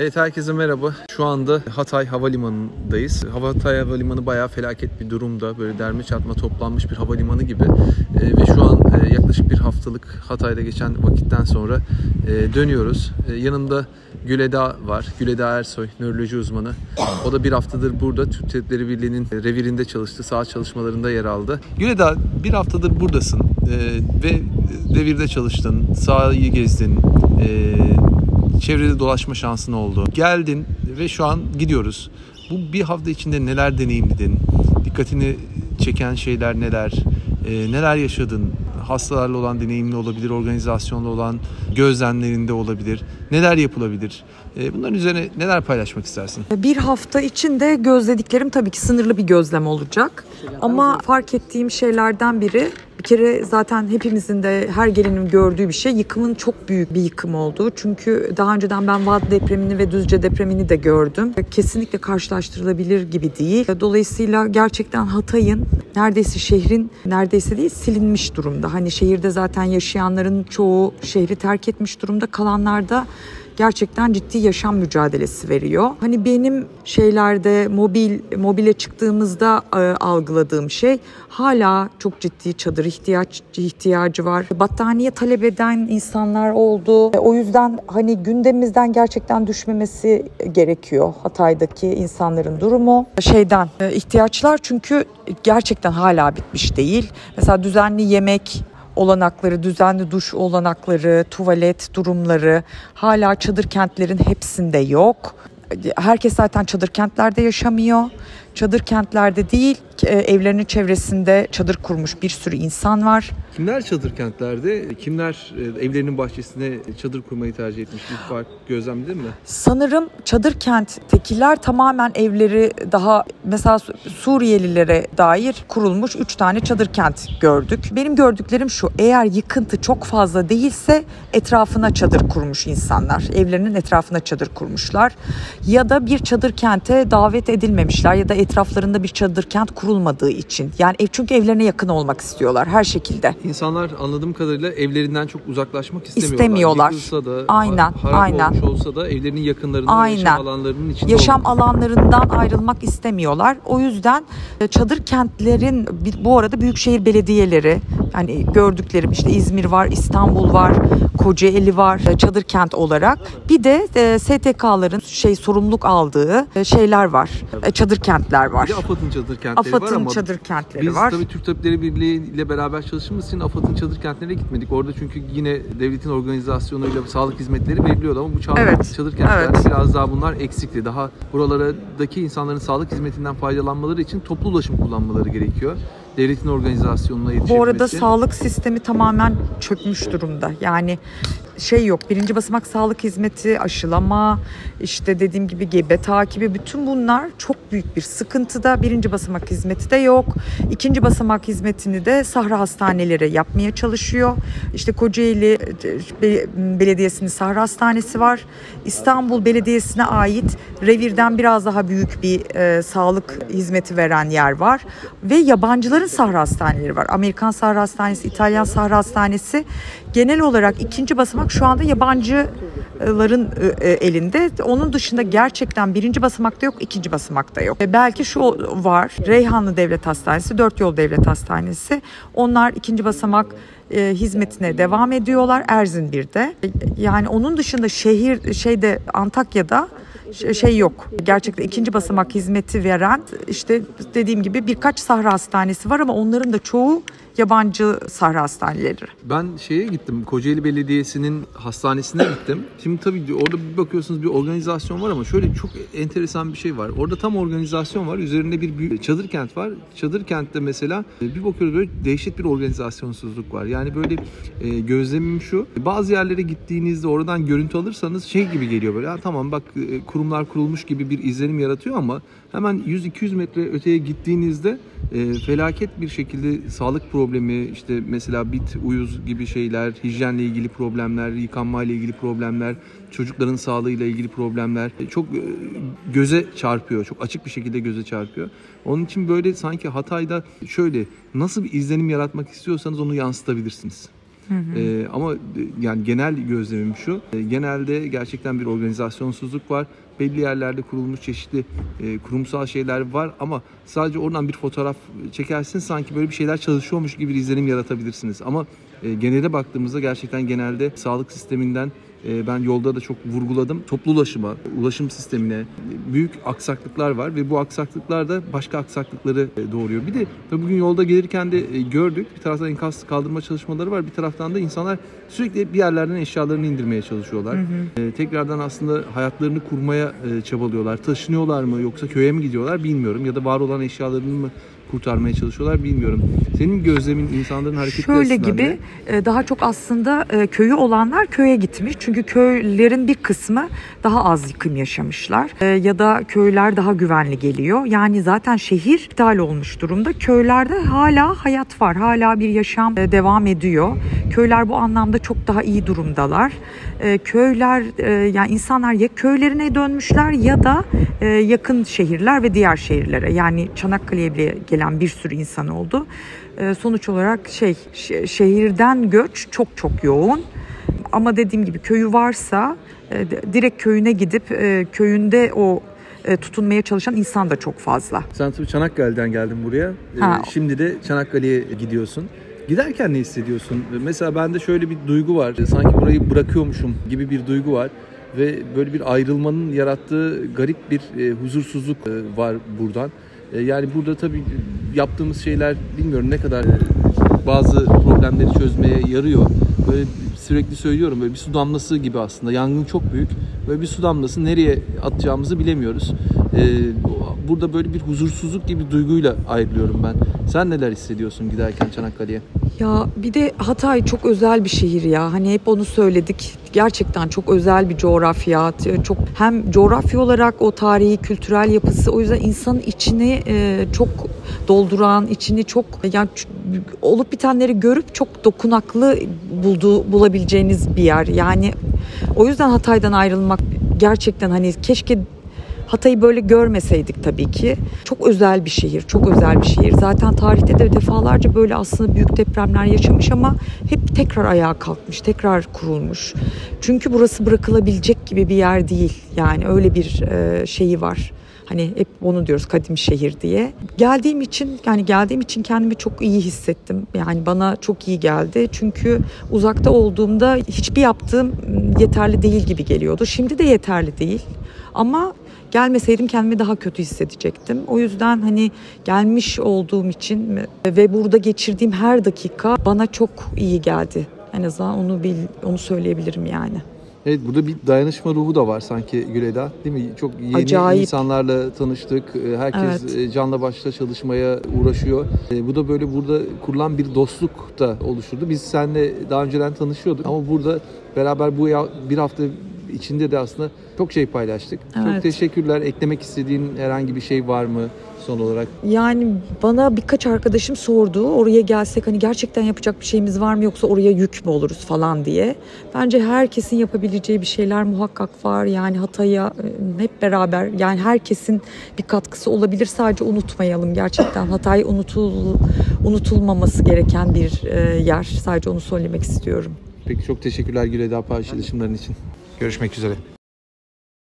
Evet herkese merhaba. Şu anda Hatay Havalimanı'ndayız. Hatay Havalimanı bayağı felaket bir durumda. Böyle derme çatma toplanmış bir havalimanı gibi. Ee, ve şu an e, yaklaşık bir haftalık Hatay'da geçen vakitten sonra e, dönüyoruz. E, yanımda Güleda var. Güleda Ersoy, nöroloji uzmanı. O da bir haftadır burada Türk Tabipleri Birliği'nin revirinde çalıştı. Saha çalışmalarında yer aldı. Güleda bir haftadır buradasın e, ve revirde çalıştın, sahayı gezdin, e, çevrede dolaşma şansın oldu. Geldin ve şu an gidiyoruz. Bu bir hafta içinde neler deneyimledin? Dikkatini çeken şeyler neler? E, neler yaşadın? Hastalarla olan deneyimli olabilir, organizasyonla olan gözlemlerinde olabilir. Neler yapılabilir? E, bunların üzerine neler paylaşmak istersin? Bir hafta içinde gözlediklerim tabii ki sınırlı bir gözlem olacak. Ama fark ettiğim şeylerden biri bir kere zaten hepimizin de her gelenin gördüğü bir şey yıkımın çok büyük bir yıkım olduğu. Çünkü daha önceden ben Van depremini ve Düzce depremini de gördüm. Kesinlikle karşılaştırılabilir gibi değil. Dolayısıyla gerçekten Hatay'ın neredeyse şehrin neredeyse değil silinmiş durumda. Hani şehirde zaten yaşayanların çoğu şehri terk etmiş durumda. Kalanlar da gerçekten ciddi yaşam mücadelesi veriyor. Hani benim şeylerde mobil mobile çıktığımızda e, algıladığım şey hala çok ciddi çadır ihtiyaç ihtiyacı var. Battaniye talep eden insanlar oldu. E, o yüzden hani gündemimizden gerçekten düşmemesi gerekiyor Hatay'daki insanların durumu. Şeyden e, ihtiyaçlar çünkü gerçekten hala bitmiş değil. Mesela düzenli yemek olanakları, düzenli duş olanakları, tuvalet durumları hala çadır kentlerin hepsinde yok. Herkes zaten çadır kentlerde yaşamıyor. Çadır kentlerde değil, evlerinin çevresinde çadır kurmuş bir sürü insan var. Kimler çadır kentlerde, kimler e, evlerinin bahçesine çadır kurmayı tercih etmiş? Bir fark gözlemledin mi? Sanırım çadır kenttekiler tamamen evleri daha mesela Suriyelilere dair kurulmuş 3 tane çadır kent gördük. Benim gördüklerim şu eğer yıkıntı çok fazla değilse etrafına çadır kurmuş insanlar. Evlerinin etrafına çadır kurmuşlar. Ya da bir çadır kente davet edilmemişler ya da etraflarında bir çadır kent kurulmadığı için. Yani ev çünkü evlerine yakın olmak istiyorlar her şekilde. İnsanlar anladığım kadarıyla evlerinden çok uzaklaşmak istemiyorlar. İstemiyorlar. Yıkılsa da, aynen, aynen. olmuş olsa da evlerinin yakınlarında, aynen. yaşam alanlarının içinde Yaşam olmak. alanlarından ayrılmak istemiyorlar. O yüzden e, çadır kentlerin bu arada büyükşehir belediyeleri yani gördüklerim işte İzmir var, İstanbul var, Kocaeli var e, çadır kent olarak. Bir de e, STK'ların şey sorumluluk aldığı şeyler var. Çadır kentler var. Bir de AFAD'ın çadır kentleri AFAD'ın var ama çadır kentleri biz var. tabii Türk Tabipleri Birliği ile beraber çalıştığımız için AFAD'ın çadır kentlerine gitmedik. Orada çünkü yine devletin organizasyonuyla sağlık hizmetleri veriliyordu ama bu çadır, Evet, çadır kentlerde evet. biraz daha bunlar eksikti. Daha buralardaki insanların sağlık hizmetinden faydalanmaları için toplu ulaşım kullanmaları gerekiyor. Devletin organizasyonuna yetişebilmesi. Bu arada sağlık sistemi tamamen çökmüş durumda. Yani şey yok. Birinci basamak sağlık hizmeti, aşılama, işte dediğim gibi gebe takibi bütün bunlar çok büyük bir sıkıntıda. Birinci basamak hizmeti de yok. İkinci basamak hizmetini de Sahra Hastaneleri yapmaya çalışıyor. İşte Kocaeli e, Belediyesi'nin Sahra Hastanesi var. İstanbul Belediyesi'ne ait revirden biraz daha büyük bir e, sağlık hizmeti veren yer var. Ve yabancıların Sahra Hastaneleri var. Amerikan Sahra Hastanesi, İtalyan Sahra Hastanesi. Genel olarak ikinci basamak şu anda yabancıların e, elinde. Onun dışında gerçekten birinci basamakta yok, ikinci basamakta yok. Belki şu var, Reyhanlı Devlet Hastanesi, Dört Yol Devlet Hastanesi. Onlar ikinci basamak e, hizmetine devam ediyorlar Erzinbir'de. Yani onun dışında şehir şeyde Antakya'da şey yok. Gerçekten ikinci basamak hizmeti veren işte dediğim gibi birkaç sahra hastanesi var ama onların da çoğu yabancı sahra hastaneleri. Ben şeye gittim. Kocaeli Belediyesi'nin hastanesine gittim. Şimdi tabii orada bir bakıyorsunuz bir organizasyon var ama şöyle çok enteresan bir şey var. Orada tam organizasyon var. Üzerinde bir büyük çadır kent var. Çadır kentte mesela bir bakıyoruz böyle dehşet bir organizasyonsuzluk var. Yani böyle e, gözlemim şu. Bazı yerlere gittiğinizde oradan görüntü alırsanız şey gibi geliyor böyle. Ha, tamam bak e, kurumlar kurulmuş gibi bir izlenim yaratıyor ama hemen 100-200 metre öteye gittiğinizde e, felaket bir şekilde sağlık problemi işte mesela bit, uyuz gibi şeyler, hijyenle ilgili problemler, yıkanmayla ilgili problemler, çocukların sağlığıyla ilgili problemler çok e, göze çarpıyor. Çok açık bir şekilde göze çarpıyor. Onun için böyle sanki Hatay'da şöyle nasıl bir izlenim yaratmak istiyorsanız onu yansıtabilirsiniz. E, ama e, yani genel gözlemim şu. e, genelde gerçekten bir organizasyonsuzluk var. Belli yerlerde kurulmuş çeşitli e, kurumsal şeyler var ama sadece oradan bir fotoğraf çekersin sanki böyle bir şeyler çalışıyormuş gibi bir izlenim yaratabilirsiniz. Ama e, genele baktığımızda gerçekten genelde sağlık sisteminden e, ben yolda da çok vurguladım. Toplu ulaşıma, ulaşım sistemine büyük aksaklıklar var ve bu aksaklıklar da başka aksaklıkları e, doğuruyor. Bir de tabii bugün yolda gelirken de e, gördük. Bir taraftan enkaz kaldırma çalışmaları var. Bir taraftan da insanlar sürekli bir yerlerden eşyalarını indirmeye çalışıyorlar. E, tekrardan aslında hayatlarını kurmaya e, çabalıyorlar. Taşınıyorlar mı yoksa köye mi gidiyorlar bilmiyorum. Ya da var olan eşyalarını mı kurtarmaya çalışıyorlar bilmiyorum. Senin gözlemin insanların hareketi Şöyle gibi ne? e, daha çok aslında e, köyü olanlar köye gitmiş. Çünkü köylerin bir kısmı daha az yıkım yaşamışlar. Ya da köyler daha güvenli geliyor. Yani zaten şehir iptal olmuş durumda. Köylerde hala hayat var. Hala bir yaşam devam ediyor. Köyler bu anlamda çok daha iyi durumdalar. E, Köyler e, yani insanlar ya köylerine dönmüşler ya da e, yakın şehirler ve diğer şehirlere. Yani Çanakkale'ye bile gelen bir sürü insan oldu. E, Sonuç olarak şey şehirden göç çok çok yoğun. Ama dediğim gibi köyü varsa e, direkt köyüne gidip e, köyünde o tutunmaya çalışan insan da çok fazla. Sen tabii Çanakkale'den geldin buraya. Ha. Şimdi de Çanakkale'ye gidiyorsun. Giderken ne hissediyorsun? Mesela bende şöyle bir duygu var. Sanki burayı bırakıyormuşum gibi bir duygu var. Ve böyle bir ayrılmanın yarattığı garip bir e, huzursuzluk e, var buradan. E, yani burada tabii yaptığımız şeyler bilmiyorum ne kadar e, bazı problemleri çözmeye yarıyor. Böyle sürekli söylüyorum böyle bir su damlası gibi aslında. Yangın çok büyük. Böyle bir su damlası nereye atacağımızı bilemiyoruz. Ee, burada böyle bir huzursuzluk gibi duyguyla ayrılıyorum ben. Sen neler hissediyorsun giderken Çanakkale'ye? Ya bir de Hatay çok özel bir şehir ya. Hani hep onu söyledik. Gerçekten çok özel bir coğrafya. Çok hem coğrafya olarak o tarihi, kültürel yapısı o yüzden insanın içini e, çok dolduran, içini çok yani olup bitenleri görüp çok dokunaklı bulduğu bulabileceğiniz bir yer. Yani o yüzden Hatay'dan ayrılmak gerçekten hani keşke Hatay'ı böyle görmeseydik tabii ki. Çok özel bir şehir, çok özel bir şehir. Zaten tarihte de defalarca böyle aslında büyük depremler yaşamış ama hep tekrar ayağa kalkmış, tekrar kurulmuş. Çünkü burası bırakılabilecek gibi bir yer değil. Yani öyle bir e, şeyi var. Hani hep onu diyoruz kadim şehir diye. Geldiğim için yani geldiğim için kendimi çok iyi hissettim. Yani bana çok iyi geldi. Çünkü uzakta olduğumda hiçbir yaptığım yeterli değil gibi geliyordu. Şimdi de yeterli değil. Ama gelmeseydim kendimi daha kötü hissedecektim. O yüzden hani gelmiş olduğum için ve burada geçirdiğim her dakika bana çok iyi geldi. En azından onu bil, onu söyleyebilirim yani. Evet burada bir dayanışma ruhu da var sanki Güleda değil mi? Çok yeni Acayip. insanlarla tanıştık. Ee, Herkes Evet. e, canla başla çalışmaya uğraşıyor. Ee, Bu da böyle burada kurulan bir dostluk da oluşturdu. Biz seninle daha önceden tanışıyorduk ama burada beraber bu bir hafta içinde de aslında çok şey paylaştık. Çok Evet. teşekkürler. Eklemek istediğin herhangi bir şey var mı son olarak? Yani bana birkaç arkadaşım sordu oraya gelsek hani gerçekten yapacak bir şeyimiz var mı yoksa oraya yük mü oluruz falan diye. Bence herkesin yapabileceği bir şeyler muhakkak var. Yani Hatay'a e, hep beraber yani herkesin bir katkısı olabilir. Sadece unutmayalım gerçekten Hatay unutul unutulmaması gereken bir e, yer. Sadece onu söylemek istiyorum. Peki çok teşekkürler Güleda paylaşımların için. Görüşmek üzere.